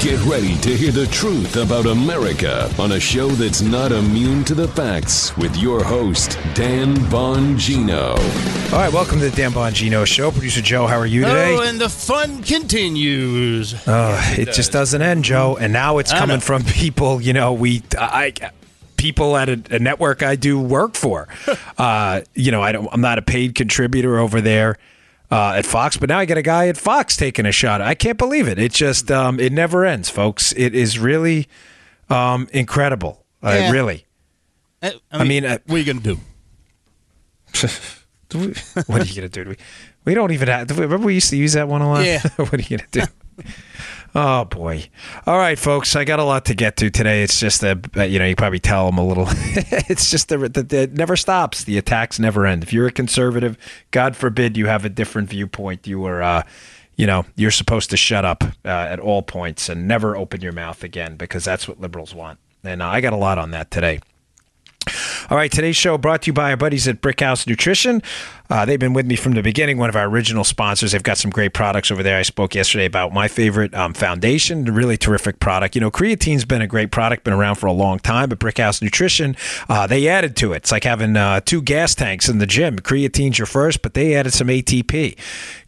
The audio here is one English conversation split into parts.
Get ready to hear the truth about America on a show that's not immune to the facts with your host, Dan Bongino. All right, welcome to the Dan Bongino Show. Producer Joe, how are you today? Oh, and the fun continues. Oh, it just doesn't end, Joe. And now it's I coming know. from people, you know, we, I, people at a, a network I do work for. uh, you know, I don't, I'm not a paid contributor over there. Uh, at Fox, but now I got a guy at Fox taking a shot. I can't believe it. It just um, it never ends, folks. It is really um, incredible. Uh, really. I, I mean, uh, what are you going to do? Do we- what are you gonna do? Do we, we don't even have. do we- Remember we used to use that one a lot. Yeah. what are you gonna do? oh boy! All right, folks. I got a lot to get to today. It's just uh, you know you probably tell them a little. it's just the, the, the it never stops. The attacks never end. If you're a conservative, God forbid you have a different viewpoint. You are. Uh, you know, you're supposed to shut up uh, at all points and never open your mouth again because that's what liberals want. And uh, I got a lot on that today. All right, today's show brought to you by our buddies at Brickhouse Nutrition. Uh, they've been with me from the beginning, one of our original sponsors. They've got some great products over there. I spoke yesterday about my favorite um, foundation, a really terrific product. You know, creatine's been a great product, been around for a long time, but Brickhouse Nutrition, uh, they added to it. It's like having uh, two gas tanks in the gym. Creatine's your first, but they added some ATP.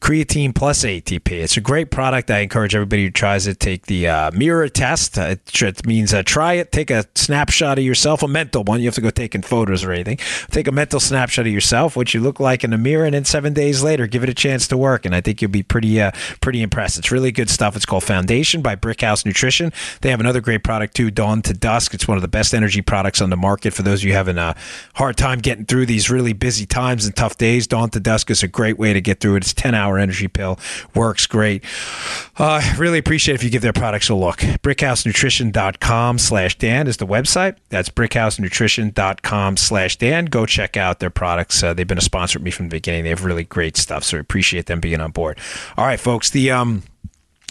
Creatine plus ATP. It's a great product. I encourage everybody who tries it take the uh, mirror test. Uh, it, it means uh, try it, take a snapshot of yourself, a mental one. You have to go taking photos or anything. Take a mental snapshot of yourself, what you look like in the mirror, and then seven days later, give it a chance to work. And I think you'll be pretty, uh, pretty impressed. It's really good stuff. It's called Foundation by Brickhouse Nutrition. They have another great product too, Dawn to Dusk. It's one of the best energy products on the market for those of you having a hard time getting through these really busy times and tough days. Dawn to Dusk is a great way to get through it. It's 10 hour energy pill, works great. Uh, really appreciate if you give their products a look. BrickhouseNutrition.com slash Dan is the website. That's BrickhouseNutrition.com slash Dan. Go check out their products. Uh, they've been a sponsor with me from the beginning. They have really great stuff, so appreciate them being on board. All right, folks. The um,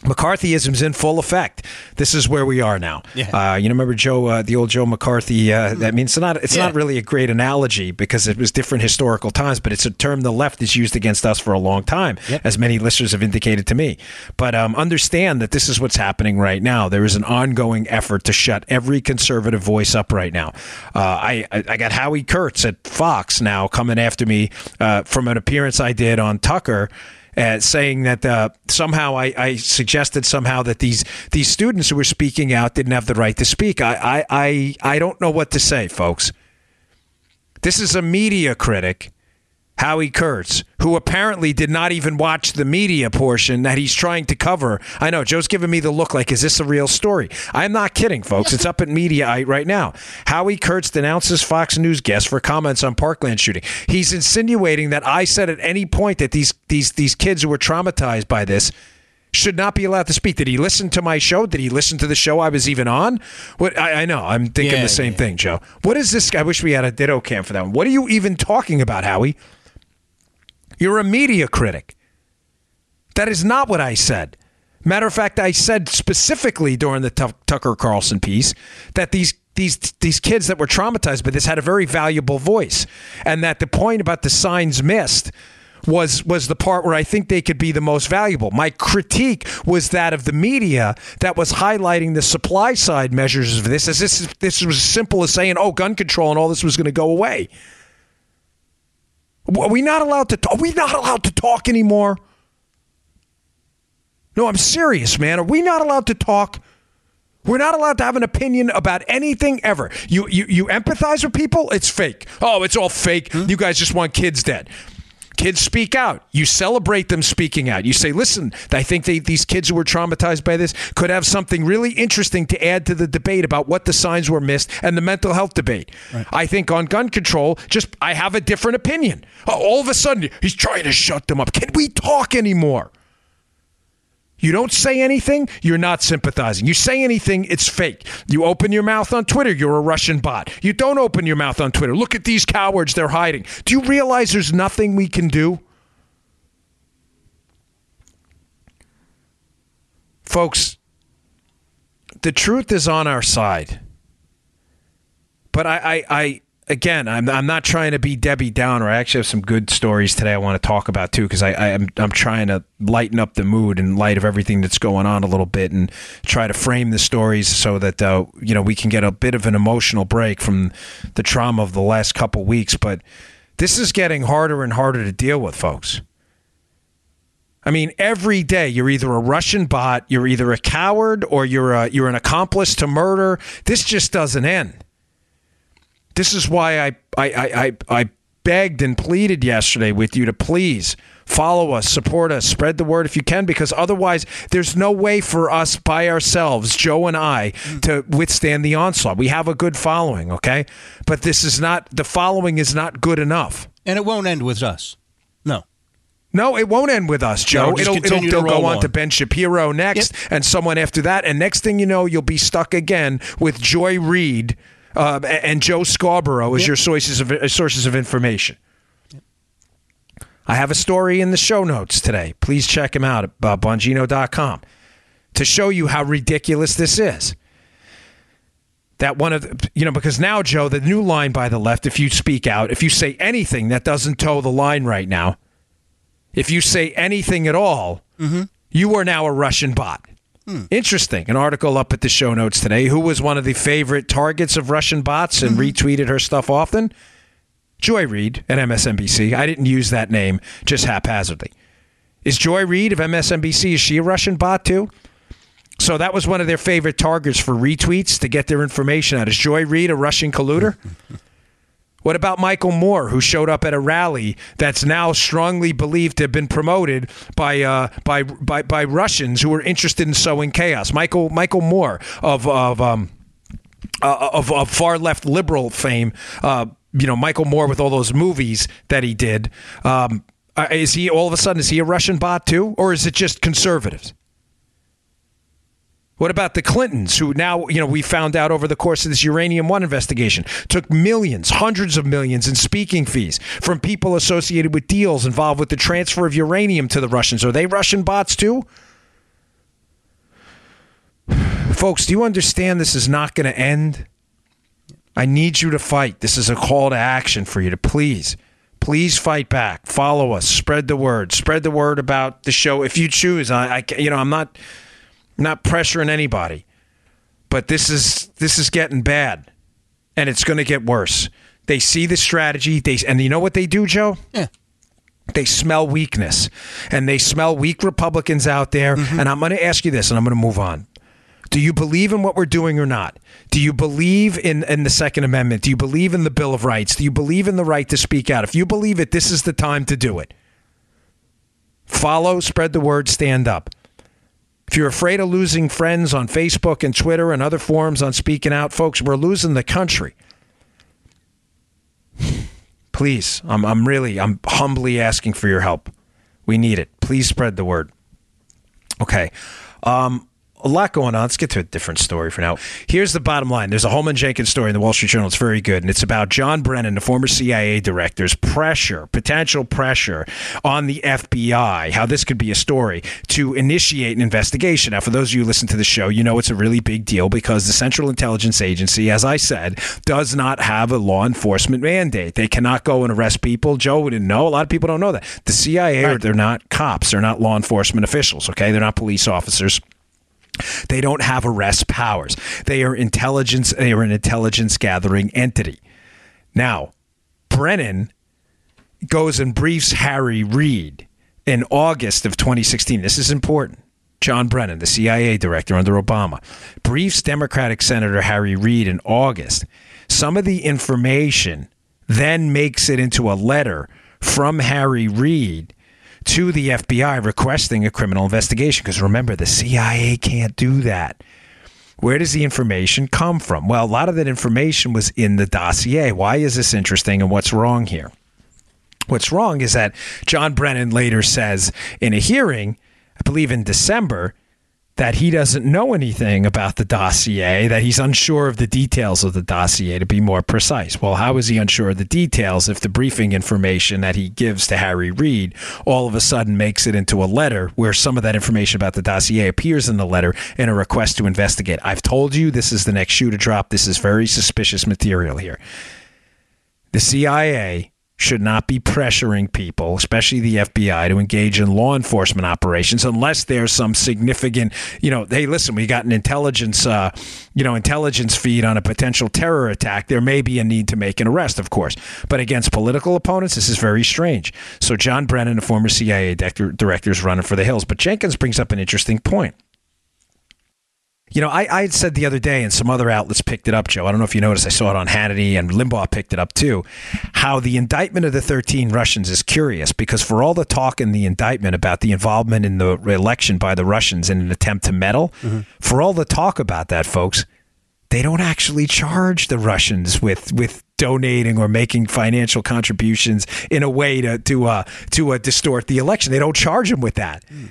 McCarthyism's in full effect. This is where we are now. Yeah. Uh, you know, remember Joe, uh, the old Joe McCarthy? Uh, that means it's not. It's Yeah. not really a great analogy because it was different historical times, but it's a term the left has used against us for a long time, Yep. as many listeners have indicated to me. But um, understand that this is what's happening right now. There is an ongoing effort to shut every conservative voice up right now. Uh, I I I got Howie Kurtz at Fox now coming after me uh, from an appearance I did on Tucker uh, saying that uh, somehow I, I suggested somehow that these these students who were speaking out didn't have the right to speak. I I I, I don't know what to say, folks. This is a media critic, Howie Kurtz, who apparently did not even watch the media portion that he's trying to cover. I know Joe's giving me the look like, is this a real story? I'm not kidding, folks. It's up at Mediaite right now. Howie Kurtz denounces Fox News guest for comments on Parkland shooting. He's insinuating that I said at any point that these these these kids who were traumatized by this should not be allowed to speak. Did he listen to my show? Did he listen to the show I was even on? What I, I know, I'm thinking Yeah, the same yeah. thing, Joe. What is this? I wish we had a ditto cam for that one. What are you even talking about, Howie? You're a media critic. That is not what I said. Matter of fact, I said specifically during the Tuck- Tucker Carlson piece that these these these kids that were traumatized by this had a very valuable voice, and that the point about the signs missed was was the part where I think they could be the most valuable. My critique was that of the media that was highlighting the supply side measures of this as this this was as simple as saying, "Oh, gun control and all this was going to go away." Are we not allowed to? Talk? Are we not allowed to talk anymore? No, I'm serious, man. Are we not allowed to talk? We're not allowed to have an opinion about anything ever. You you you empathize with people? It's fake. Oh, it's all fake. Hmm? You guys just want kids dead. Kids speak out. You celebrate them speaking out. You say, listen, I think they, these kids who were traumatized by this could have something really interesting to add to the debate about what the signs were missed and the mental health debate. I think on gun control, just I have a different opinion. All of a sudden, he's trying to shut them up. Can we talk anymore? You don't say anything, you're not sympathizing. You say anything, it's fake. You open your mouth on Twitter, you're a Russian bot. You don't open your mouth on Twitter. Look at these cowards, they're hiding. Do you realize there's nothing we can do? Folks, the truth is on our side. But I, I, I again, I'm, I'm not trying to be Debbie Downer. I actually have some good stories today I want to talk about too because I, I am I'm trying to lighten up the mood in light of everything that's going on a little bit and try to frame the stories so that uh, you know we can get a bit of an emotional break from the trauma of the last couple weeks. But this is getting harder and harder to deal with, folks. I mean, every day you're either a Russian bot, you're either a coward, or you're a, you're an accomplice to murder. This just doesn't end. This is why I, I, I, I begged and pleaded yesterday with you to please follow us, support us, spread the word if you can, because otherwise there's no way for us by ourselves, Joe and I, mm. to withstand the onslaught. We have a good following, okay? But this is not, the following is not good enough. And it won't end with us. No. No, it won't end with us, Joe. No, it'll it'll, it'll go on, on. to Ben Shapiro next, and someone after that, and next thing you know, you'll be stuck again with Joy Reid uh, and Joe Scarborough as your sources of uh, sources of information. I have a story in the show notes today. Please check him out at uh, Bongino.com to show you how ridiculous this is. That one of the, you know because now Joe, the new line by the left, if you speak out, if you say anything that doesn't toe the line right now, if you say anything at all, you are now a Russian bot. Hmm. Interesting. An article up at the show notes today. Who was one of the favorite targets of Russian bots and hmm. retweeted her stuff often? Joy Reid at MSNBC. I didn't use that name just haphazardly. Is Joy Reid of MSNBC, is she a Russian bot too? So that was one of their favorite targets for retweets to get their information out. Is Joy Reid a Russian colluder? What about Michael Moore, who showed up at a rally that's now strongly believed to have been promoted by uh, by, by by Russians who are interested in sowing chaos? Michael Michael Moore of of um, uh, of, of far left liberal fame. Uh, you know, Michael Moore with all those movies that he did. Um, uh, is he all of a sudden is he a Russian bot too, or is it just conservatives? What about the Clintons, who now, you know, we found out over the course of this Uranium One investigation, took millions, hundreds of millions in speaking fees from people associated with deals involved with the transfer of uranium to the Russians? Are they Russian bots too? Folks, do you understand this is not going to end? I need you to fight. This is a call to action for you to please, please fight back. Follow us. Spread the word. Spread the word about the show if you choose. I, I you know, I'm not not pressuring anybody, but this is this is getting bad, and it's going to get worse. They see the strategy. They and you know what they do, Joe? Yeah. They smell weakness, and they smell weak Republicans out there. Mm-hmm. And I'm going to ask you this, and I'm going to move on. Do you believe in what we're doing or not? Do you believe in, in the Second Amendment? Do you believe in the Bill of Rights? Do you believe in the right to speak out? If you believe it, this is the time to do it. Follow, spread the word, stand up. If you're afraid of losing friends on Facebook and Twitter and other forums on speaking out, folks, we're losing the country. Please, I'm, I'm really, I'm humbly asking for your help. We need it. Please spread the word. Okay. Um, a lot going on. Let's get to a different story for now. Here's the bottom line. There's a Holman Jenkins story in the Wall Street Journal. It's very good, and it's about John Brennan, the former CIA director's pressure, potential pressure on the FBI. How this could be a story to initiate an investigation. Now, for those of you who listen to the show, you know it's a really big deal because the Central Intelligence Agency, as I said, does not have a law enforcement mandate. They cannot go and arrest people. Joe didn't know. A lot of people don't know that. The CIA, are they're not cops. They're not law enforcement officials. Okay, they're not police officers. They don't have arrest powers. They are intelligence. They are an intelligence gathering entity. Now, Brennan goes and briefs Harry Reid in August of 2016. This is important. John Brennan, the CIA director under Obama, briefs Democratic Senator Harry Reid in August. Some of the information then makes it into a letter from Harry Reid to the FBI requesting a criminal investigation. Because remember, the CIA can't do that. Where does the information come from? Well, a lot of that information was in the dossier. Why is this interesting and what's wrong here? What's wrong is that John Brennan later says in a hearing I believe in December, that he doesn't know anything about the dossier, that he's unsure of the details of the dossier, to be more precise. Well, how is he unsure of the details if the briefing information that he gives to Harry Reid all of a sudden makes it into a letter where some of that information about the dossier appears in the letter in a request to investigate? I've told you this is the next shoe to drop. This is very suspicious material here. The CIA should not be pressuring people, especially the FBI, to engage in law enforcement operations unless there's some significant, you know, hey, listen, we got an intelligence, uh, you know, intelligence feed on a potential terror attack. There may be a need to make an arrest, of course, but against political opponents, this is very strange. So John Brennan, a former CIA director, is running for the hills. But Jenkins brings up an interesting point. You know, I, I had said the other day, and some other outlets picked it up, Joe. I don't know if you noticed. I saw it on Hannity, and Limbaugh picked it up too. How the indictment of the 13 Russians is curious because for all the talk in the indictment about the involvement in the election by the Russians in an attempt to meddle, mm-hmm. for all the talk about that, folks, they don't actually charge the Russians with with donating or making financial contributions in a way to to uh, to uh, distort the election. They don't charge them with that. Mm.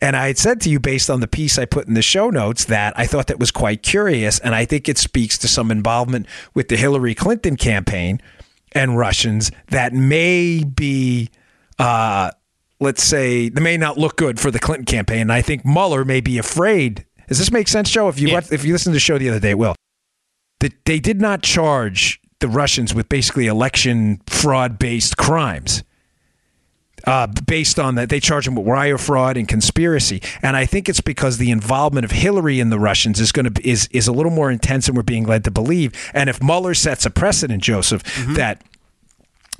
And I had said to you, based on the piece I put in the show notes, that I thought that was quite curious. And I think it speaks to some involvement with the Hillary Clinton campaign and Russians that may be, uh, let's say, they may not look good for the Clinton campaign. And I think Mueller may be afraid. Does this make sense, Joe? If you yeah. if you listen to the show the other day, it will that they did not charge the Russians with basically election fraud based crimes uh, based on that. They charge him with wire fraud and conspiracy, and I think it's because the involvement of Hillary in the Russians is going to is is a little more intense than we're being led to believe. And if Mueller sets a precedent, Joseph, mm-hmm. that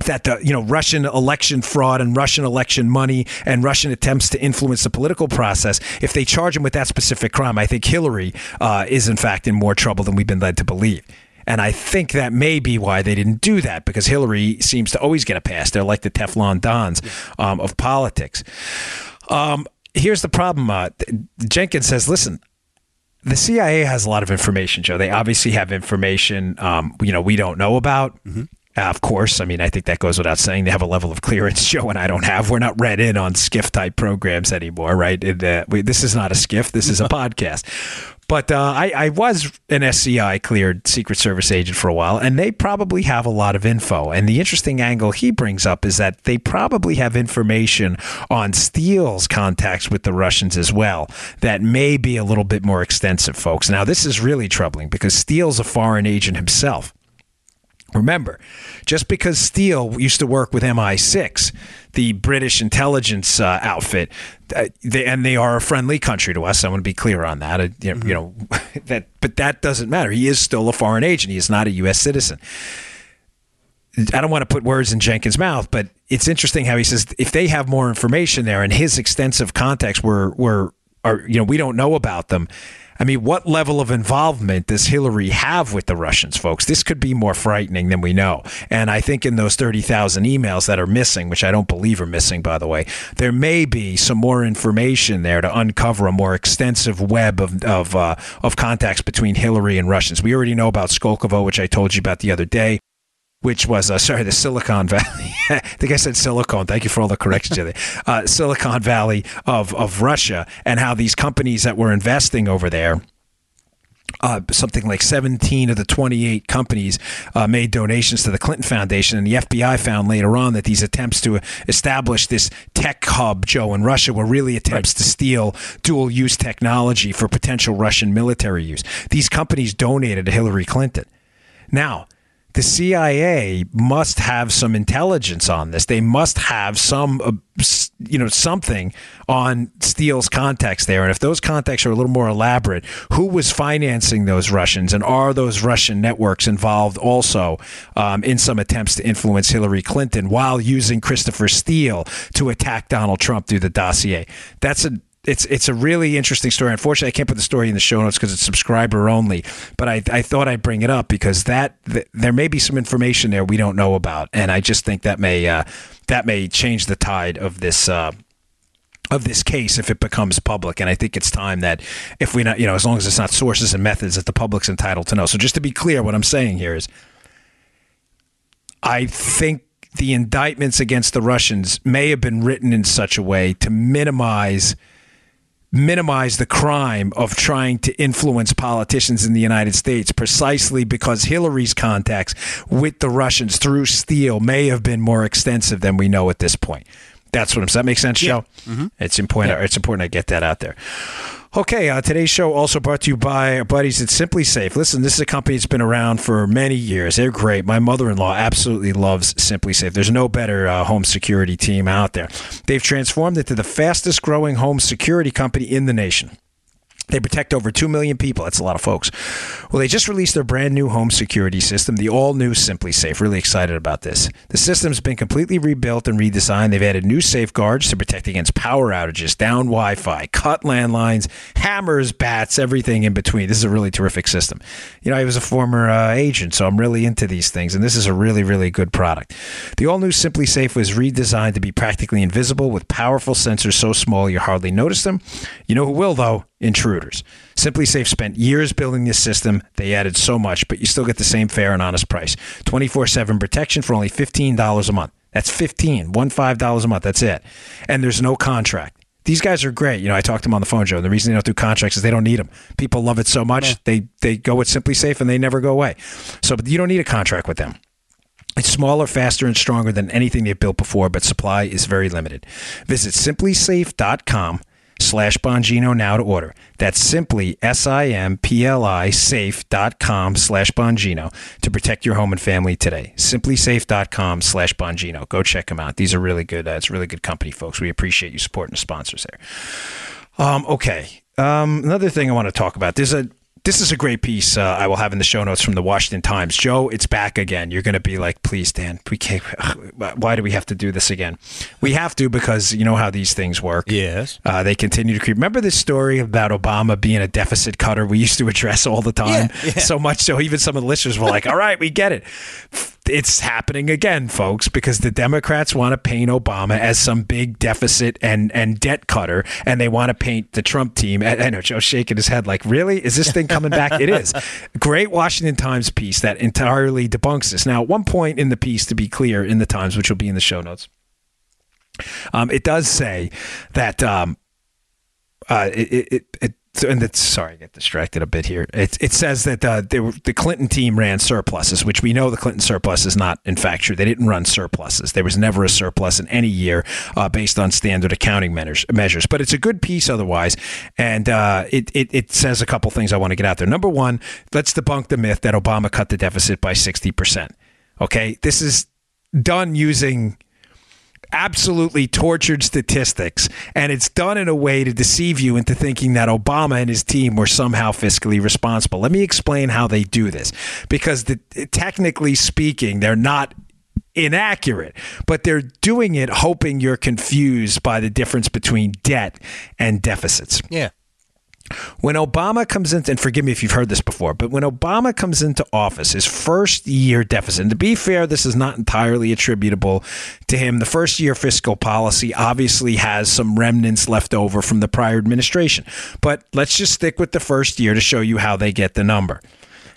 that the you know Russian election fraud and Russian election money and Russian attempts to influence the political process. If they charge him with that specific crime, I think Hillary uh, is in fact in more trouble than we've been led to believe. And I think that may be why they didn't do that because Hillary seems to always get a pass. They're like the Teflon Dons um, of politics. Um, here's the problem. Uh, Jenkins says, listen, the CIA has a lot of information, Joe. They obviously have information, um, you know, we don't know about. Mm-hmm. Uh, of course, I mean, I think that goes without saying. They have a level of clearance, Joe, and I don't have. We're not read in on SCIF type programs anymore, right? Uh, we, this is not a SCIF. This is a podcast. But uh, I, I, was an SCI cleared Secret Service agent for a while, and they probably have a lot of info. And the interesting angle he brings up is that they probably have information on Steele's contacts with the Russians as well that may be a little bit more extensive, folks. Now, this is really troubling because Steele's a foreign agent himself. Remember, just because Steele used to work with MI6, the British intelligence uh, outfit, uh, they, and they are a friendly country to us. I want to be clear on that. Uh, you, know, mm-hmm. you know that, but that doesn't matter. He is still a foreign agent. He is not a U.S. citizen. I don't want to put words in Jenkins' mouth, but it's interesting how he says if they have more information there, and his extensive contacts were were are you know we don't know about them I mean, what level of involvement does Hillary have with the Russians, folks? This could be more frightening than we know. And I think in those 30,000 emails that are missing, which I don't believe are missing, by the way, there may be some more information there to uncover a more extensive web of, of, uh, of contacts between Hillary and Russians. We already know about Skolkovo, which I told you about the other day which was uh, sorry the Silicon Valley. I think I said Silicon. Thank you for all the corrections. uh, Silicon Valley of of Russia and how these companies that were investing over there. Uh, something like 17 of the 28 companies uh, made donations to the Clinton Foundation. And the FBI found later on that these attempts to establish this tech hub, Joe, in Russia were really attempts right. to steal dual use technology for potential Russian military use. These companies donated to Hillary Clinton. Now, the CIA must have some intelligence on this. They must have some, uh, you know, something on Steele's contacts there. And if those contacts are a little more elaborate, who was financing those Russians, and are those Russian networks involved also um, in some attempts to influence Hillary Clinton while using Christopher Steele to attack Donald Trump through the dossier? That's a it's it's a really interesting story. Unfortunately, I can't put the story in the show notes because it's subscriber only. But I, I thought I'd bring it up because that th- there may be some information there we don't know about, and I just think that may uh, that may change the tide of this. Uh, of this case if it becomes public and i think it's time that if we not you know as long as it's not sources and methods that the public's entitled to know so just to be clear what i'm saying here is i think the indictments against the russians may have been written in such a way to minimize minimize the crime of trying to influence politicians in the United States precisely because Hillary's contacts with the Russians through Steele may have been more extensive than we know at this point. That's what I'm. Does that make sense, Joe? Mm-hmm. It's important. Yeah. It's important I get that out there. Okay, uh, today's show also brought to you by our buddies at SimpliSafe. Listen, this is a company that's been around for many years. They're great. My mother-in-law absolutely loves SimpliSafe. There's no better uh, home security team out there. They've transformed into the fastest-growing home security company in the nation. They protect over 2 million people. That's a lot of folks. Well, they just released their brand new home security system, the all new SimpliSafe. Really excited about this. The system's been completely rebuilt and redesigned. They've added new safeguards to protect against power outages, down Wi Fi, cut landlines, hammers, bats, everything in between. This is a really terrific system. You know, I was a former uh, agent, so I'm really into these things, and this is a really, really good product. The all new SimpliSafe was redesigned to be practically invisible with powerful sensors so small you hardly notice them. You know who will, though? Intruders. SimpliSafe spent years building this system. They added so much, but you still get the same fair and honest price. 24/7 protection for only $15 a month. That's 15, one five dollars a month. That's it. And there's no contract. These guys are great. You know, I talked to them on the phone, Joe. And The reason they don't do contracts is they don't need them. People love it so much, yeah. they they go with SimpliSafe and they never go away. So, but you don't need a contract with them. It's smaller, faster, and stronger than anything they've built before, but supply is very limited. Visit simplisafe.com slash Bongino now to order. That's simply S-I-M-P-L-I safe.com slash Bongino to protect your home and family today. Simplisafe.com slash Bongino. Go check them out. These are really good. Uh, it's really good company, folks. We appreciate you supporting the sponsors there. Um, okay. Um, another thing I want to talk about. There's a this is a great piece uh, I will have in the show notes from the Washington Times. Joe, it's back again. You're going to be like, please, Dan, we can't. Why do we have to do this again? We have to because you know how these things work. Yes. Uh, they continue to creep. Remember this story about Obama being a deficit cutter we used to address all the time? Yeah, yeah. So much so even some of the listeners were like, all right, we get it it's happening again, folks, because the Democrats want to paint Obama as some big deficit and, and debt cutter, and they want to paint the Trump team. I, know Joe's shaking his head like, really? Is this thing coming back? it is. Great Washington Times piece that entirely debunks this. Now, at one point in the piece, to be clear, in the Times, which will be in the show notes, um, it does say that um, uh, it, it, it and it's sorry, I get distracted a bit here. It, it says that uh, were, the Clinton team ran surpluses, which we know the Clinton surplus is not in fact true. They didn't run surpluses. There was never a surplus in any year uh, based on standard accounting measures. Measures, but it's a good piece otherwise, and uh, it, it it says a couple things I want to get out there. Number one, let's debunk the myth that Obama cut the deficit by sixty percent. Okay, this is done using absolutely tortured statistics, and it's done in a way to deceive you into thinking that Obama and his team were somehow fiscally responsible. Let me explain how they do this, because the, technically speaking, they're not inaccurate, but they're doing it hoping you're confused by the difference between debt and deficits. Yeah. When Obama comes into, and forgive me if you've heard this before, but when Obama comes into office, his first year deficit, and to be fair, this is not entirely attributable to him. The first year fiscal policy obviously has some remnants left over from the prior administration. But let's just stick with the first year to show you how they get the number.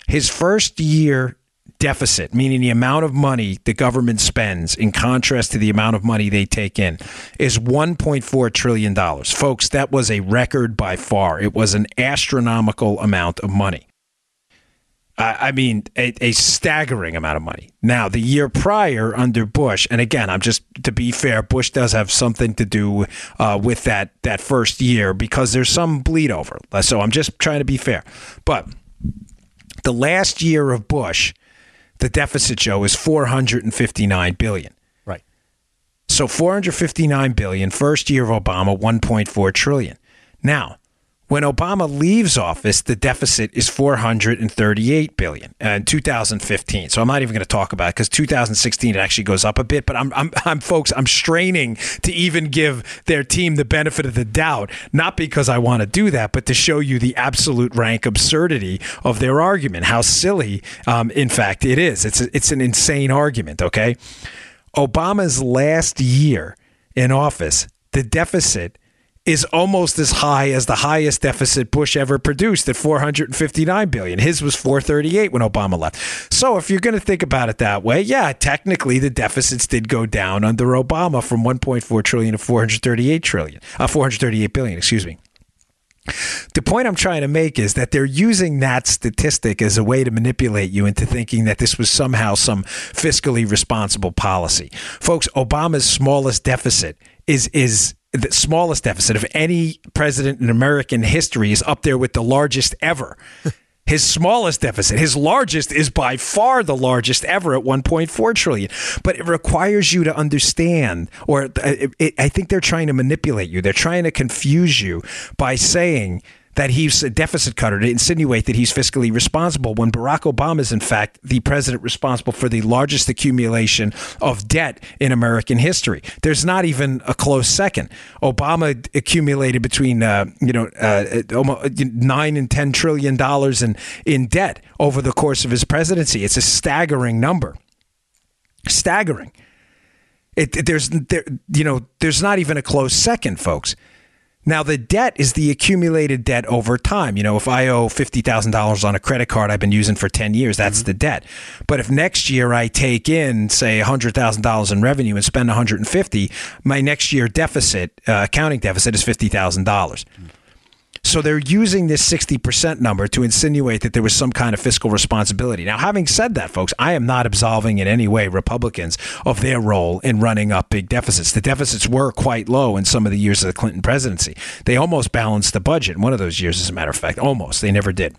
His first year deficit, meaning the amount of money the government spends in contrast to the amount of money they take in, is $1.4 trillion. Folks, that was a record by far. It was an astronomical amount of money. I mean, a, a, staggering amount of money. Now, the year prior under Bush, and again, I'm just to be fair, Bush does have something to do uh, with that that first year because there's some bleed over. So I'm just trying to be fair. But the last year of Bush, the deficit, Joe, is 459 billion. Right. So 459 billion, first year of Obama, 1.4 trillion. Now, when Obama leaves office, the deficit is 438 billion in 2015. So I'm not even going to talk about it because 2016 it actually goes up a bit. But I'm, I'm, I'm, folks, I'm straining to even give their team the benefit of the doubt, not because I want to do that, but to show you the absolute rank absurdity of their argument, how silly, um, in fact, it is. It's a, it's an insane argument. Okay, Obama's last year in office, the deficit is almost as high as the highest deficit Bush ever produced at 459 billion. His was 438 when Obama left. So if you're going to think about it that way, yeah, technically the deficits did go down under Obama from 1.4 trillion to 438 trillion, uh, 438 billion, excuse me. The point I'm trying to make is that they're using that statistic as a way to manipulate you into thinking that this was somehow some fiscally responsible policy. Folks, Obama's smallest deficit is is the smallest deficit of any president in American history is up there with the largest ever. His smallest deficit, his largest is by far the largest ever at 1.4 trillion. But it requires you to understand, or uh, it, it, I think they're trying to manipulate you. They're trying to confuse you by saying that he's a deficit cutter to insinuate that he's fiscally responsible when Barack Obama is, in fact, the president responsible for the largest accumulation of debt in American history. There's not even a close second. Obama accumulated between, uh, you know, uh, nine and ten trillion dollars in in debt over the course of his presidency. It's a staggering number. Staggering. It, there's there, you know, there's not even a close second, folks. Now, the debt is the accumulated debt over time. You know, if I owe $50,000 on a credit card I've been using for 10 years, that's mm-hmm. the debt. But if next year I take in, say, $100,000 in revenue and spend 150, my next year deficit, uh, accounting deficit is $50,000. mm-hmm. So they're using this 60% number to insinuate that there was some kind of fiscal responsibility. Now, having said that, folks, I am not absolving in any way Republicans of their role in running up big deficits. The deficits were quite low in some of the years of the Clinton presidency. They almost balanced the budget in one of those years, as a matter of fact. Almost. They never did.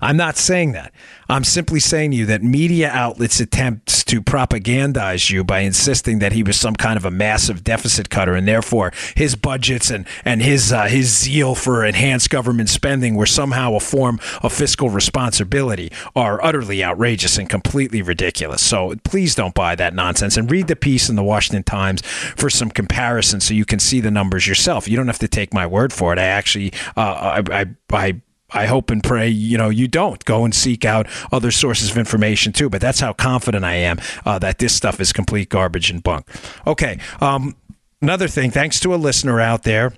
I'm not saying that. I'm simply saying to you that media outlets attempts to propagandize you by insisting that he was some kind of a massive deficit cutter, and therefore his budgets and and his uh, his zeal for enhanced government spending were somehow a form of fiscal responsibility are utterly outrageous and completely ridiculous. So please don't buy that nonsense and read the piece in the Washington Times for some comparison so you can see the numbers yourself. You don't have to take my word for it. I actually uh, I, I I I hope and pray you know you don't go and seek out other sources of information too. But that's how confident I am uh, that this stuff is complete garbage and bunk. Okay, um, another thing. Thanks to a listener out there,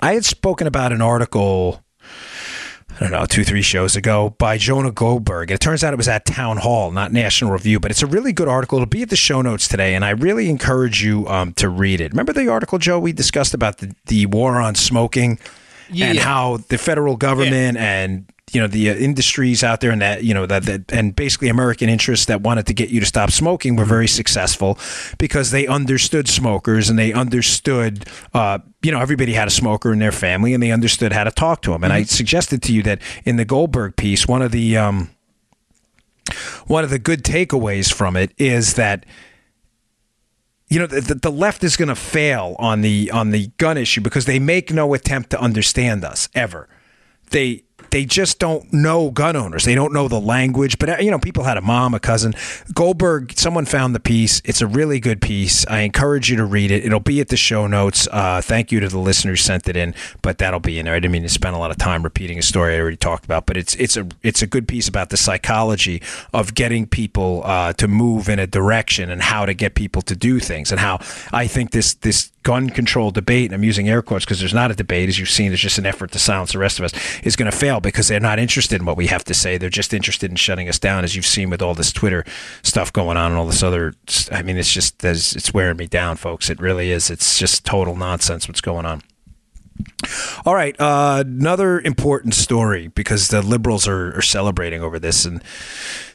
I had spoken about an article. I don't know, two, three shows ago by Jonah Goldberg. It turns out it was at Town Hall, not National Review, but it's a really good article. It'll be at the show notes today, and I really encourage you um, to read it. Remember the article, Joe, we discussed about the, the war on smoking? Yeah. and how the federal government yeah. and you know the uh, industries out there and that you know that, that and basically American interests that wanted to get you to stop smoking were very successful because they understood smokers and they understood uh, you know everybody had a smoker in their family and they understood how to talk to them and mm-hmm. I suggested to you that in the Goldberg piece one of the um, one of the good takeaways from it is that you know the, the left is going to fail on the on the gun issue because they make no attempt to understand us ever. They they just don't know gun owners. They don't know the language. But you know, people had a mom, a cousin. Goldberg. Someone found the piece. It's a really good piece. I encourage you to read it. It'll be at the show notes. Uh, thank you to the listeners sent it in, but that'll be in there. I didn't mean to spend a lot of time repeating a story I already talked about, but it's it's a it's a good piece about the psychology of getting people uh, to move in a direction and how to get people to do things and how I think this this gun control debate, and I'm using air quotes because there's not a debate, as you've seen, it's just an effort to silence the rest of us, is going to fail because they're not interested in what we have to say. They're just interested in shutting us down, as you've seen with all this Twitter stuff going on and all this other. I mean, it's just it's wearing me down, folks. It really is. It's just total nonsense what's going on. All right, uh, another important story because the liberals are, are celebrating over this, and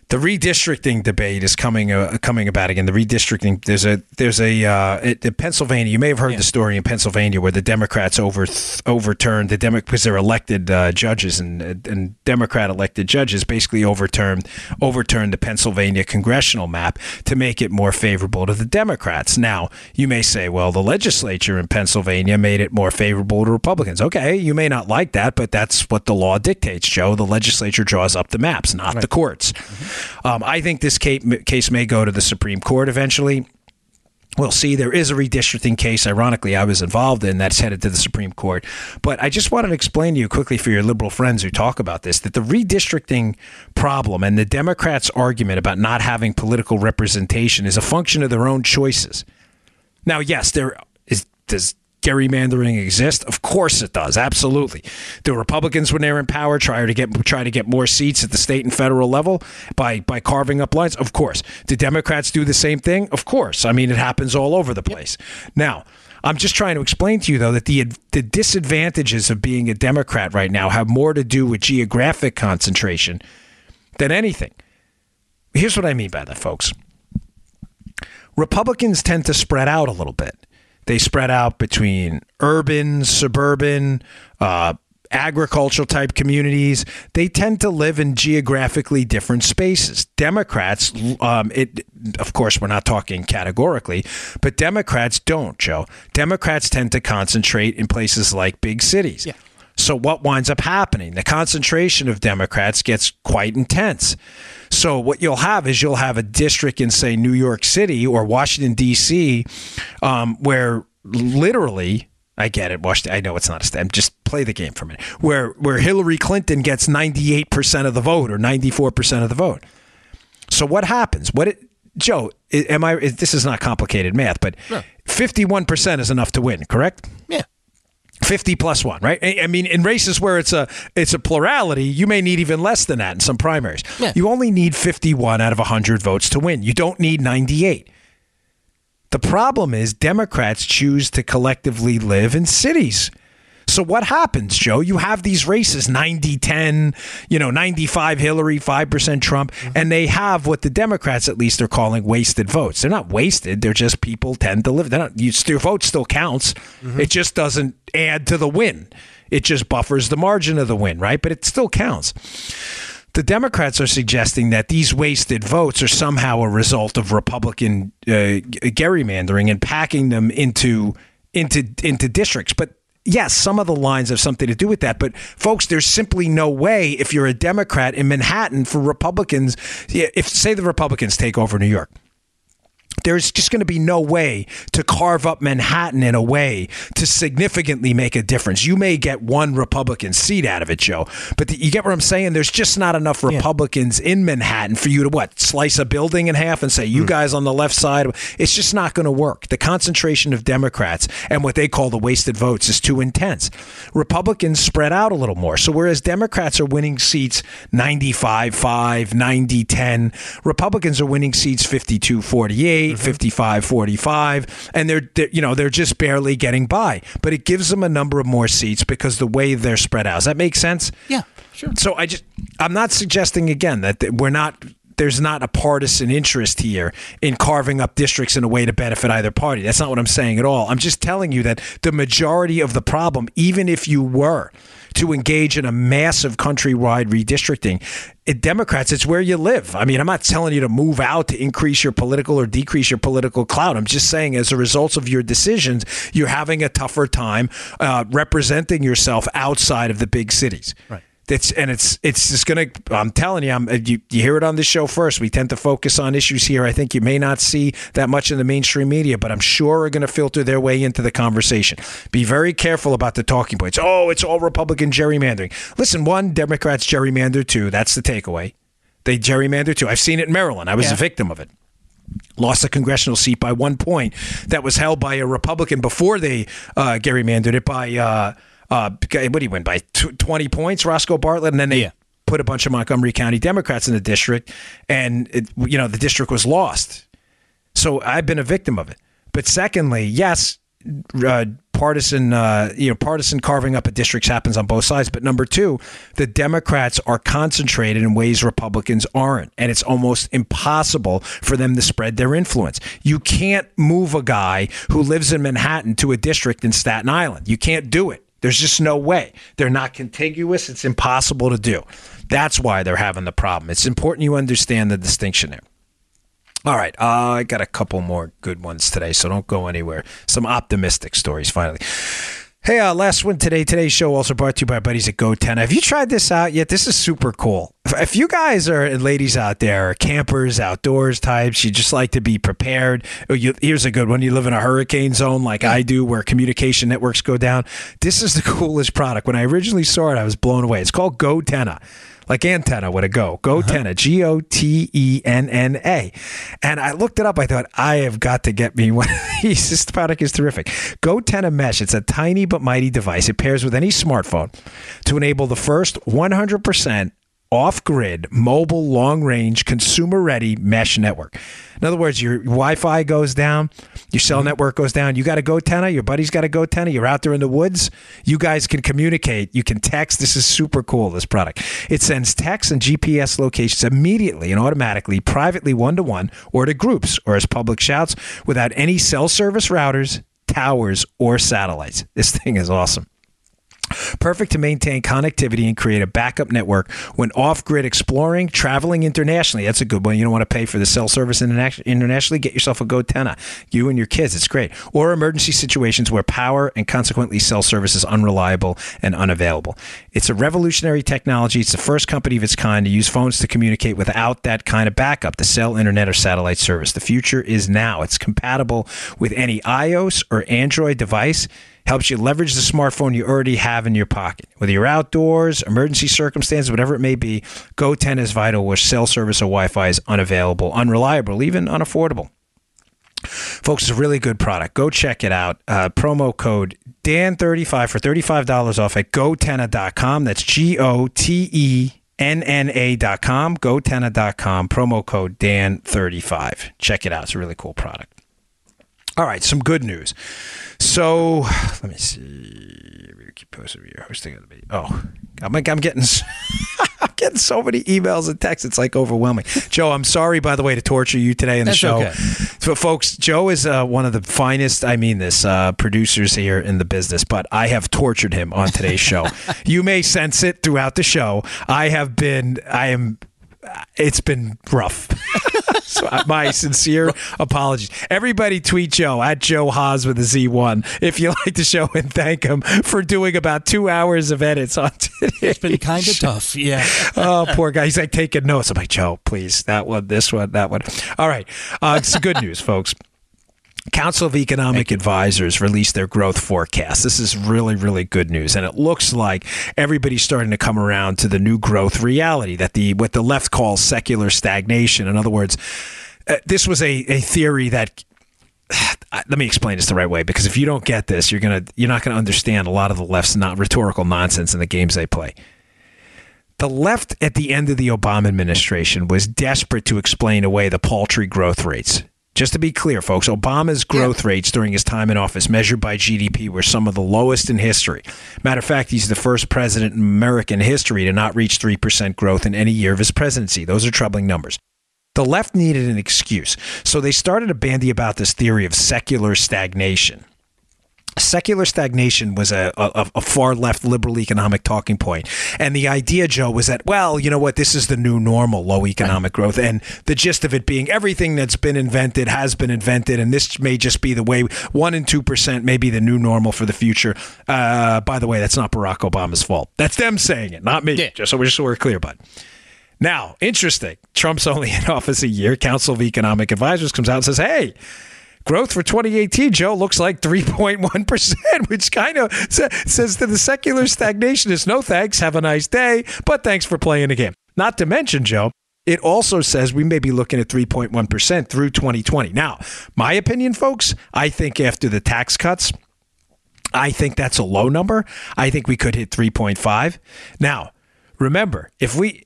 the redistricting debate is coming uh, coming about again. The redistricting there's a there's a uh, in Pennsylvania. You may have heard yeah. the story in Pennsylvania where the Democrats over overturned the Demo- because they're elected uh, judges and and Democrat elected judges basically overturned overturned the Pennsylvania congressional map to make it more favorable to the Democrats. Now you may say, well, the legislature in Pennsylvania made it more favorable to Republicans. Okay, you may not like that, but that's what the law dictates, Joe. The legislature draws up the maps, not right. the courts. Mm-hmm. Um, I think this case may go to the Supreme Court eventually. We'll see. There is a redistricting case, ironically, I was involved in that's headed to the Supreme Court. But I just wanted to explain to you quickly for your liberal friends who talk about this that the redistricting problem and the Democrats' argument about not having political representation is a function of their own choices. Now, yes, there is does gerrymandering exist? Of course it does. Absolutely. The Republicans, when they're in power, try to get try to get more seats at the state and federal level by by carving up lines? Of course. Do Democrats do the same thing? Of course. I mean, it happens all over the place. Yep. Now. I'm just trying to explain to you, though, that the the disadvantages of being a Democrat right now have more to do with geographic concentration than anything. Here's what I mean by that, folks. Republicans tend to spread out a little bit. They spread out between urban, suburban, uh, agricultural type communities. They tend to live in geographically different spaces. Democrats, um, it of course we're not talking categorically, but Democrats don't, Joe. Democrats tend to concentrate in places like big cities. Yeah. So what winds up happening? The concentration of Democrats gets quite intense. So what you'll have is you'll have a district in say New York City or Washington D.C. Um, where literally I get it. Washington. I know it's not a stem. Just play the game for a minute. Where where Hillary Clinton gets 98% of the vote or 94% of the vote. So what happens? What it Joe, am I this is not complicated math, but No. 51% is enough to win, correct? Yeah. 50 plus 1, right? I I mean in races where it's a it's a plurality, you may need even less than that in some primaries. Yeah. You only need 51 out of 100 votes to win. You don't need 98. The problem is Democrats choose to collectively live in cities. So what happens, Joe? You have these races 90 10, you know, 95 Hillary, 5% Trump, and they have what the Democrats at least are calling wasted votes. They're not wasted, they're just people tend to live. They're not you, your vote still counts. It just doesn't add to the win. It just buffers the margin of the win, right? But it still counts. The Democrats are suggesting that these wasted votes are somehow a result of Republican uh, gerrymandering and packing them into into into districts. But yes, some of the lines have something to do with that. But folks, there's simply no way if you're a Democrat in Manhattan for Republicans, if say the Republicans take over New York there's just going to be no way to carve up Manhattan in a way to significantly make a difference. You may get one Republican seat out of it, Joe, but the, you get what I'm saying? There's just not enough Republicans in Manhattan for you to what? Slice a building in half and say, you hmm. guys on the left side. It's just not going to work. The concentration of Democrats and what they call the wasted votes is too intense. Republicans spread out a little more. So whereas Democrats are winning seats 95 5, 90 10, Republicans are winning seats 52 48. 55 45 and they're, they're you know they're just barely getting by but it gives them a number of more seats because the way they're spread out does that make sense Yeah. Sure. so i just i'm not suggesting again that we're not there's not a partisan interest here in carving up districts in a way to benefit either party. That's not what I'm saying at all. I'm just telling you that the majority of the problem, even if you were to engage in a massive countrywide redistricting, Democrats, it's where you live. I mean, I'm not telling you to move out to increase your political or decrease your political clout. I'm just saying, as a result of your decisions, you're having a tougher time uh, representing yourself outside of the big cities. Right. It's and it's it's just gonna. I'm telling you, I'm you, you hear it on this show first. We tend to focus on issues here. I think you may not see that much in the mainstream media, but I'm sure are going to filter their way into the conversation. Be very careful about the talking points. Oh, it's all Republican gerrymandering. Listen, one, Democrats gerrymander. too. that's the takeaway. They gerrymander too. I've seen it in Maryland. I was Yeah. a victim of it lost a congressional seat by one point that was held by a Republican before they uh, gerrymandered it by uh, uh, what do you win by tw- 20 points, Roscoe Bartlett, and then they Yeah. put a bunch of Montgomery County Democrats in the district, and it, you know the district was lost. So I've been a victim of it. But secondly, yes, uh, partisan, uh, you know, partisan carving up of districts happens on both sides. But number two, the Democrats are concentrated in ways Republicans aren't, and it's almost impossible for them to spread their influence. You can't move a guy who lives in Manhattan to a district in Staten Island. You can't do it. There's just no way. They're not contiguous. It's impossible to do. That's why they're having the problem. It's important you understand the distinction there. All right, uh, I got a couple more good ones today, so don't go anywhere. Some optimistic stories finally. Hey, uh, last one today. Today's show also brought to you by buddies at GoTenna. Have you tried this out yet? This is super cool. If, if you guys are ladies out there, campers, outdoors types, you just like to be prepared. Oh, you, here's a good one. You live in a hurricane zone like I do, where communication networks go down. This is the coolest product. When I originally saw it, I was blown away. It's called GoTenna like antenna with a go. Go uh-huh. Tenna, G O T E N N A. And I looked it up. I thought, I have got to get me one of these. This product is terrific. GoTenna Mesh. It's a tiny but mighty device. It pairs with any smartphone to enable the first 100% off grid, mobile, long range, consumer ready mesh network. In other words, your Wi Fi goes down, your cell mm-hmm. network goes down. You got a GoTenna, your buddy's got a GoTenna, you're out there in the woods. You guys can communicate, you can text. This is super cool, this product. It sends text and GPS locations immediately and automatically, privately one to one, or to groups, or as public shouts without any cell service routers, towers, or satellites. This thing is awesome. Perfect to maintain connectivity and create a backup network when off grid exploring, traveling internationally. That's a good one. You don't want to pay for the cell service internationally. Get yourself a GoTenna, you and your kids. It's great. Or emergency situations where power and consequently cell service is unreliable and unavailable. It's a revolutionary technology. It's the first company of its kind to use phones to communicate without that kind of backup, the cell, internet, or satellite service. The future is now. It's compatible with any iOS or Android device helps you leverage the smartphone you already have in your pocket. Whether you're outdoors, emergency circumstances, whatever it may be, GoTenna is vital where cell service or Wi-Fi is unavailable, unreliable, even unaffordable. Folks, it's a really good product. Go check it out. Uh, promo code DAN35 for $35 off at gotenna.com. That's G O T E N N A.com. Gotenna.com. Promo code DAN35. Check it out. It's a really cool product. All right, some good news. So let me see. Keep posting your hosting of the video. Oh, I'm, I'm getting. I'm getting so many emails and texts. It's like overwhelming. Joe, I'm sorry, by the way, to torture you today in the That's show. okay. So, folks, Joe is uh, one of the finest, I mean this, uh, producers here in the business, but I have tortured him on today's show. you may sense it throughout the show. I have been, I am, it's been rough. So uh, my sincere apologies. Everybody tweet Joe at Joe Haas with a Z1 if you like the show and thank him for doing about two hours of edits on today. It's been kind of tough. Yeah. oh, poor guy. He's like taking notes. I'm like, Joe, please, that one, this one, that one. All right. Uh, it's good news, folks. Council of Economic Advisors released their growth forecast. This is really, really good news, and it looks like everybody's starting to come around to the new growth reality that the what the left calls secular stagnation. In other words, uh, this was a, a theory that let me explain this the right way because if you don't get this, you're gonna you're not gonna understand a lot of the left's not rhetorical nonsense in the games they play. The left at the end of the Obama administration was desperate to explain away the paltry growth rates. Just to be clear, folks, Obama's growth rates during his time in office, measured by GDP, were some of the lowest in history. Matter of fact, he's the first president in American history to not reach 3% growth in any year of his presidency. Those are troubling numbers. The left needed an excuse, so they started a bandy about this theory of secular stagnation. Secular stagnation was a, a, a, far left liberal economic talking point. And the idea, Joe, was that, well, you know what, this is the new normal, low economic growth. And the gist of it being everything that's been invented has been invented. And this may just be the way 1% and 2% may be the new normal for the future. Uh, by the way, that's not Barack Obama's fault. That's them saying it, not me. Yeah. Just so we're, just so we're clear, bud. Now, interesting. Trump's only in office a year. Council of Economic Advisors comes out and says, hey, growth for 2018, Joe, looks like 3.1%, which kind of says to the secular stagnationist, no thanks, have a nice day, but thanks for playing the game. Not to mention, Joe, it also says we may be looking at 3.1% through 2020. Now, my opinion, folks, I think after the tax cuts, I think that's a low number. I think we could hit 3.5. Now, remember, if we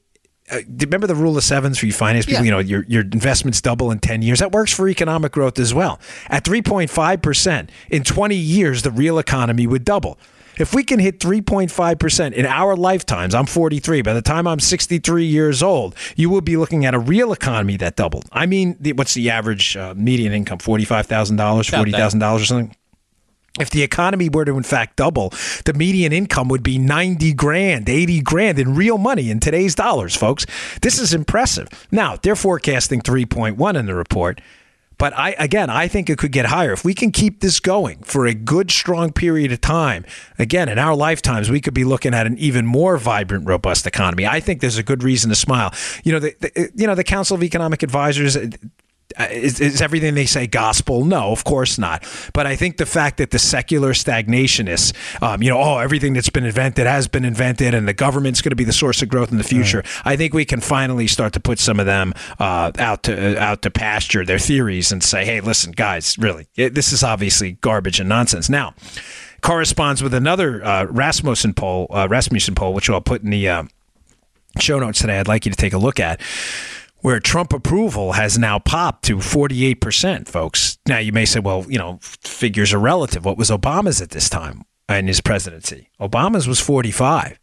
uh, remember the rule of sevens for you finance people, Yeah. you know, your your investments double in 10 years. That works for economic growth as well. At 3.5%, in 20 years the real economy would double. If we can hit 3.5% in our lifetimes, I'm 43. By the time I'm 63 years old, you will be looking at a real economy that doubled. I mean, the, what's the average uh, median income? $45,000, $40,000 or something? If the economy were to in fact double, the median income would be 90 grand, 80 grand in real money in today's dollars, folks. This is impressive. Now, they're forecasting 3.1 in the report, but I again, I think it could get higher. If we can keep this going for a good strong period of time, again, in our lifetimes we could be looking at an even more vibrant, robust economy. I think there's a good reason to smile. You know, the, the you know, the Council of Economic Advisors is, is everything they say gospel? No, of course not. But I think the fact that the secular stagnationists, um, you know, oh, everything that's been invented has been invented, and the government's going to be the source of growth in the future. I think we can finally start to put some of them uh, out to uh, out to pasture their theories and say, hey, listen, guys, really, it, this is obviously garbage and nonsense. Now, corresponds with another uh, Rasmussen poll, uh, Rasmussen poll, which I'll put in the. Uh, show notes today I'd like you to take a look at where Trump approval has now popped to 48%, folks. Now, you may say, well, you know, figures are relative. What was Obama's at this time in his presidency? Obama's was 45.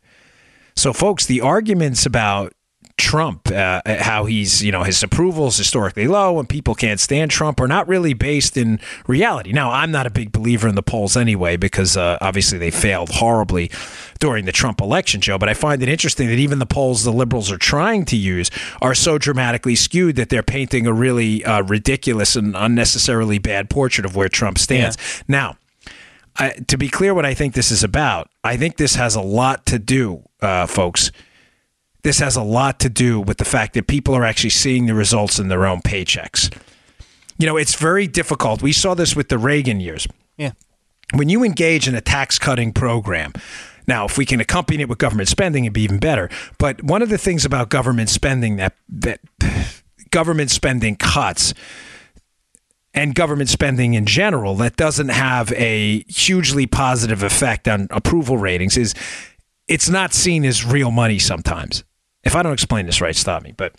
So, folks, the arguments about Trump, uh, how he's, you know, his approval is historically low and people can't stand Trump are not really based in reality. Now, I'm not a big believer in the polls anyway because uh, obviously they failed horribly during the Trump election, Joe. But I find it interesting that even the polls the liberals are trying to use are so dramatically skewed that they're painting a really uh, ridiculous and unnecessarily bad portrait of where Trump stands. Yeah. Now, I, to be clear, what I think this is about, I think this has a lot to do, uh, folks this has a lot to do with the fact that people are actually seeing the results in their own paychecks. You know, it's very difficult. We saw this with the Reagan years. Yeah. When you engage in a tax cutting program, now, if we can accompany it with government spending, it'd be even better. But one of the things about government spending that that government spending cuts and government spending in general that doesn't have a hugely positive effect on approval ratings is it's not seen as real money sometimes. If I don't explain this right, stop me. But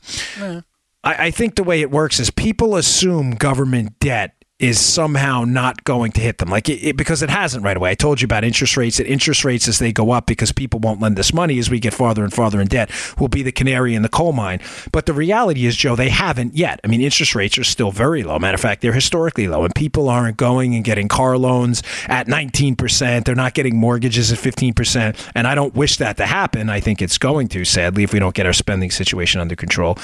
I, I think the way it works is people assume government debt is somehow not going to hit them. Like it, it, because it hasn't right away. I told you about interest rates. And interest rates as they go up because people won't lend us money as we get farther and farther in debt will be the canary in the coal mine. But the reality is joe they haven't yet. I mean interest rates are still very low. Matter of fact they're historically low and people aren't going and getting car loans at 19% they're not getting mortgages at 15% and i don't wish that to happen. I think it's going to sadly if we don't get our spending situation under control.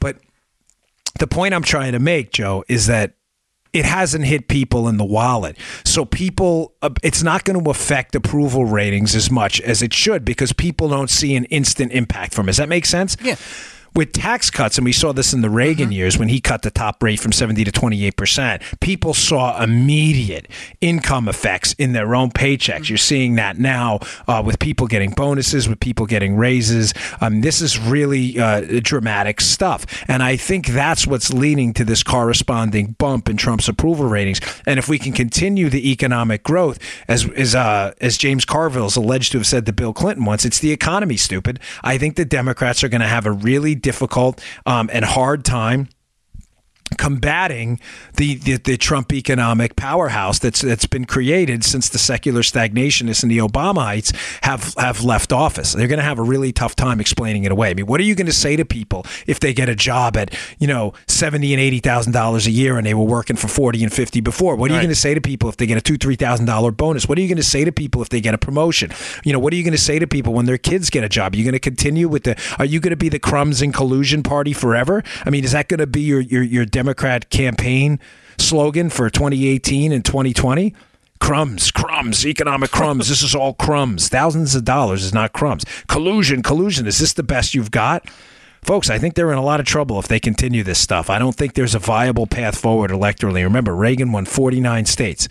But the point i'm trying to make joe is that it hasn't hit people in the wallet. So people, uh, it's not going to affect approval ratings as much as it should because people don't see an instant impact from it. Does that make sense? Yeah with tax cuts, and we saw this in the Reagan mm-hmm. years when he cut the top rate from 70 to 28 percent, people saw immediate income effects in their own paychecks. Mm-hmm. You're seeing that now uh, with people getting bonuses, with people getting raises. Um, this is really uh, dramatic stuff. And I think that's what's leading to this corresponding bump in Trump's approval ratings. And if we can continue the economic growth, as, as, uh, as James Carville is alleged to have said to Bill Clinton once, it's the economy, stupid. I think the Democrats are going to have a really difficult um, and hard time combating the, the, the Trump economic powerhouse that's that's been created since the secular stagnationists and the Obamaites have have left office. They're going to have a really tough time explaining it away. I mean, what are you going to say to people if they get a job at you know seventy and eighty thousand dollars a year and they were working for forty and fifty before? What are you going to say to people if they get a two three thousand dollar bonus? What are you going to say to people if they get a promotion? You know, what are you going to say to people when their kids get a job? Are you going to continue with the? Are you going to be the crumbs and collusion party forever? I mean, is that going to be your your your Democrat campaign slogan for 2018 and 2020? Crumbs, crumbs, economic crumbs. this is all crumbs. Thousands of dollars is not crumbs. Collusion, collusion. Is this the best you've got? Folks, I think they're in a lot of trouble if they continue this stuff. I don't think there's a viable path forward electorally. Remember, Reagan won 49 states.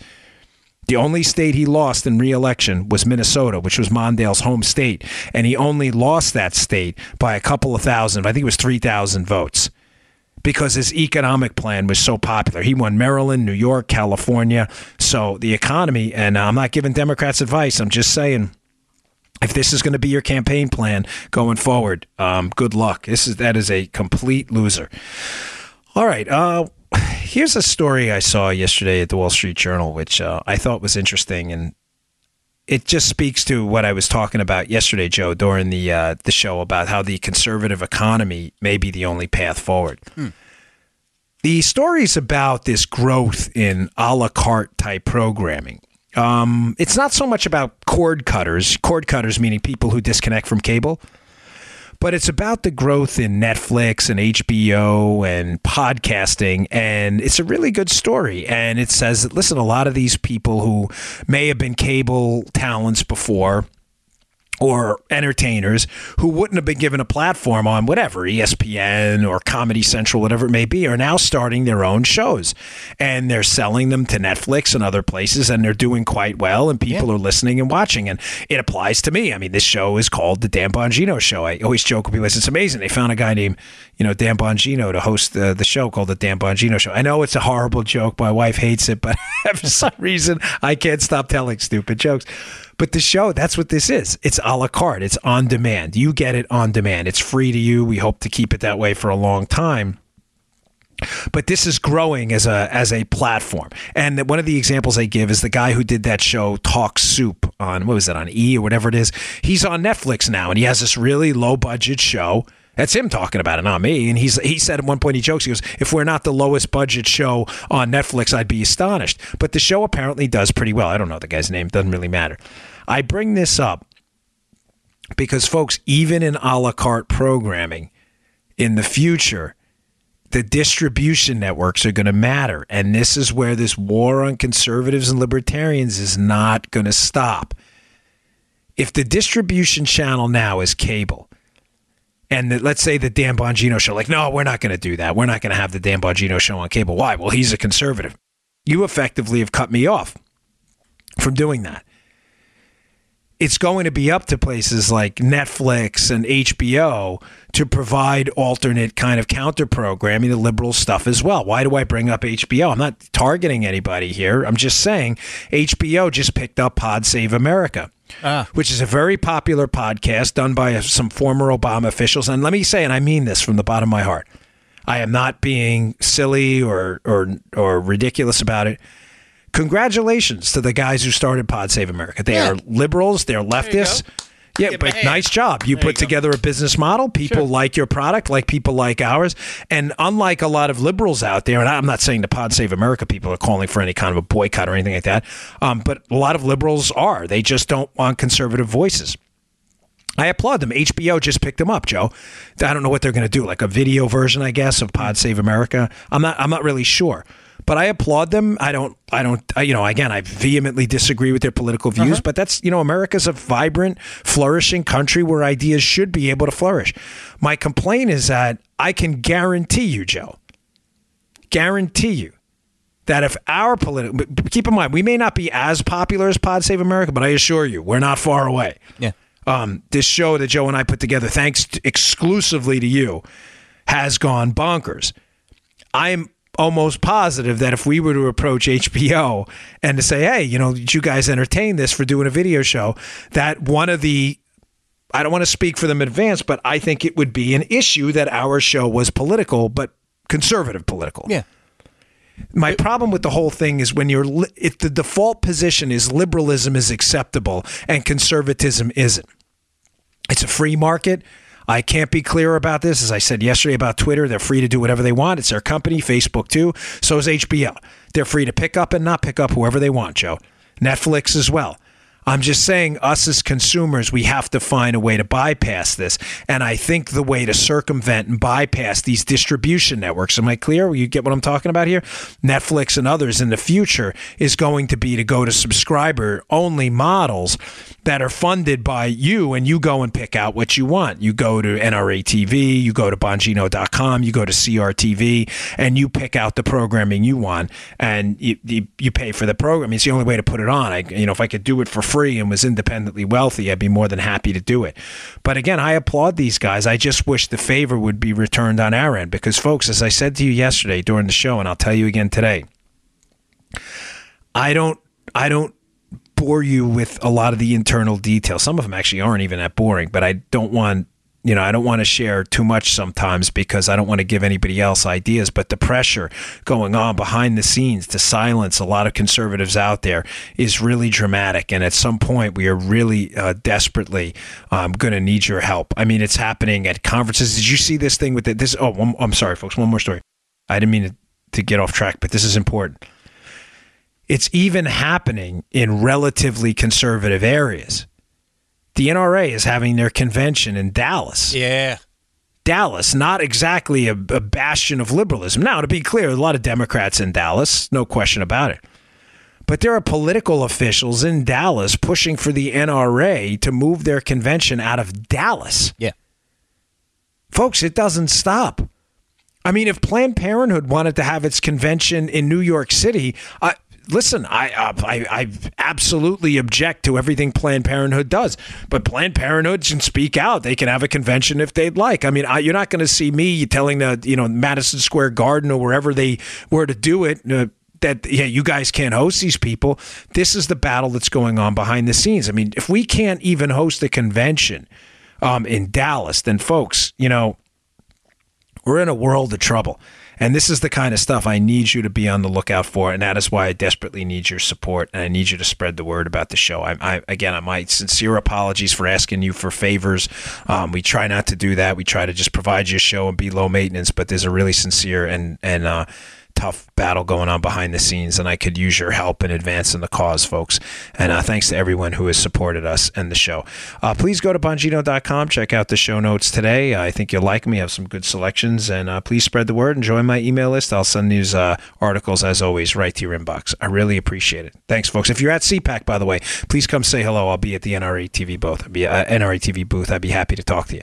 The only state he lost in re-election was Minnesota, which was Mondale's home state, and he only lost that state by a couple of thousand. I think it was 3,000 votes because his economic plan was so popular. He won Maryland, New York, California. So the economy, and I'm not giving Democrats advice, I'm just saying if this is going to be your campaign plan going forward, um, good luck. This is that is a complete loser. All right. Uh, here's a story I saw yesterday at the Wall Street Journal, which uh, I thought was interesting, and it just speaks to what I was talking about yesterday, Joe, during the uh, the show about how the conservative economy may be the only path forward. Hmm. The stories about this growth in a la carte type programming. Um, it's not so much about cord cutters, cord cutters meaning people who disconnect from cable but it's about the growth in Netflix and HBO and podcasting. And it's a really good story. And it says, listen, a lot of these people who may have been cable talents before or entertainers who wouldn't have been given a platform on whatever ESPN or Comedy Central, whatever it may be, are now starting their own shows, and they're selling them to Netflix and other places, and they're doing quite well, and people yeah. are listening and watching, and it applies to me. I mean, this show is called the Dan Bongino Show. I always joke with people, it's amazing. They found a guy named you know Dan Bongino to host the the show called the Dan Bongino Show. I know it's a horrible joke. My wife hates it, but for some reason I can't stop telling stupid jokes. But the show, that's what this is. It's a la carte. It's on demand. You get it on demand. It's free to you. We hope to keep it that way for a long time but this is growing as a as a platform. And one of the examples I give is the guy who did that show Talk Soup on what was it on E or whatever it is. He's on Netflix now, and he has this really low budget show. That's him talking about it, not me. And he's he said at one point he jokes, he goes, "If we're not the lowest budget show on Netflix, I'd be astonished." But the show apparently does pretty well. I don't know the guy's name; doesn't really matter. I bring this up because, folks, even in a la carte programming, in the future the distribution networks are going to matter. And this is where this war on conservatives and libertarians is not going to stop. If the distribution channel now is cable, and the, let's say the Dan Bongino show, like, no, we're not going to do that. We're not going to have the Dan Bongino show on cable. Why? Well, he's a conservative. You effectively have cut me off from doing that it's going to be up to places like Netflix and HBO to provide alternate kind of counter programming to liberal stuff as well. Why do I bring up HBO? I'm not targeting anybody here. I'm just saying HBO just picked up Pod Save America. Ah. Which is a very popular podcast done by some former Obama officials. And let me say, and I mean this from the bottom of my heart, I am not being silly or or or ridiculous about it congratulations to the guys who started Pod Save America. They yeah. are liberals, they're leftists. Yeah, but nice job. You there put you together a business model. People sure. like your product, like people like ours. And unlike a lot of liberals out there, and I'm not saying the Pod Save America people are calling for any kind of a boycott or anything like that, um, but a lot of liberals are. They just don't want conservative voices. I applaud them. HBO just picked them up, Joe. I don't know what they're going to do, like a video version, I guess, of Pod Save America. I'm not. I'm not really sure but I applaud them. I don't, I don't, I, you know, again, I vehemently disagree with their political views, uh-huh. but that's, you know, America's a vibrant, flourishing country where ideas should be able to flourish. My complaint is that I can guarantee you, Joe, guarantee you that if our political, keep in mind, we may not be as popular as Pod Save America, but I assure you, we're not far away. Yeah. Um, this show that Joe and I put together, thanks to, exclusively to you, has gone bonkers. I'm almost positive that if we were to approach HBO and to say, hey, you know, did you guys entertain this for doing a video show? That one of the I don't want to speak for them in advance, but I think it would be an issue that our show was political, but conservative political. Yeah. My problem with the whole thing is when you're if the default position is liberalism is acceptable and conservatism isn't. It's a free market. I can't be clearer about this. As I said yesterday about Twitter, they're free to do whatever they want. It's their company, Facebook too. So is HBO. They're free to pick up and not pick up whoever they want, Joe. Netflix as well. I'm just saying, us as consumers, we have to find a way to bypass this. And I think the way to circumvent and bypass these distribution networks, am I clear? You get what I'm talking about here? Netflix and others in the future is going to be to go to subscriber only models that are funded by you and you go and pick out what you want. You go to NRA TV, you go to Bongino.com, you go to CRTV, and you pick out the programming you want and you, you, you pay for the program. It's the only way to put it on. I, you know, if I could do it for free and was independently wealthy, I'd be more than happy to do it. But again, I applaud these guys. I just wish the favor would be returned on our end because, folks, as I said to you yesterday during the show, and I'll tell you again today, I don't, I don't bore you with a lot of the internal details. Some of them actually aren't even that boring, but I don't want you know, I don't want to share too much sometimes because I don't want to give anybody else ideas. But the pressure going on behind the scenes to silence a lot of conservatives out there is really dramatic. And at some point, we are really uh, desperately um, going to need your help. I mean, it's happening at conferences. Did you see this thing with it? This? Oh, one, I'm sorry, folks. One more story. I didn't mean to, to get off track, but this is important. It's even happening in relatively conservative areas. The NRA is having their convention in Dallas. Yeah. Dallas, not exactly a, a, bastion of liberalism. Now, to be clear, a lot of Democrats in Dallas, no question about it. But there are political officials in Dallas pushing for the NRA to move their convention out of Dallas. Yeah. Folks, it doesn't stop. I mean, if Planned Parenthood wanted to have its convention in New York City, uh, listen, I, uh, I, I absolutely object to everything Planned Parenthood does, but Planned Parenthood can speak out. They can have a convention if they'd like. I mean, I, you're not going to see me telling the you know Madison Square Garden or wherever they were to do it. Uh, that yeah, you guys can't host these people. This is the battle that's going on behind the scenes. I mean, if we can't even host a convention um, in Dallas, then folks, you know, we're in a world of trouble. And this is the kind of stuff I need you to be on the lookout for, and that is why I desperately need your support, and I need you to spread the word about the show. I, I again, I my sincere apologies for asking you for favors. Um, we try not to do that. We try to just provide you a show and be low maintenance, but there's a really sincere and and uh, tough battle going on behind the scenes, and I could use your help in advancing the cause, folks. And uh, thanks to everyone who has supported us and the show. Uh, please go to Bongino.com, check out the show notes today. I think you'll like me. Have some good selections, and uh, please spread the word and join my email list. I'll send these uh, articles, as always, right to your inbox. I really appreciate it. Thanks, folks. If you're at CPAC, by the way, please come say hello. I'll be at the NRA TV booth. I'll be uh, NRA TV booth. I'd be happy to talk to you.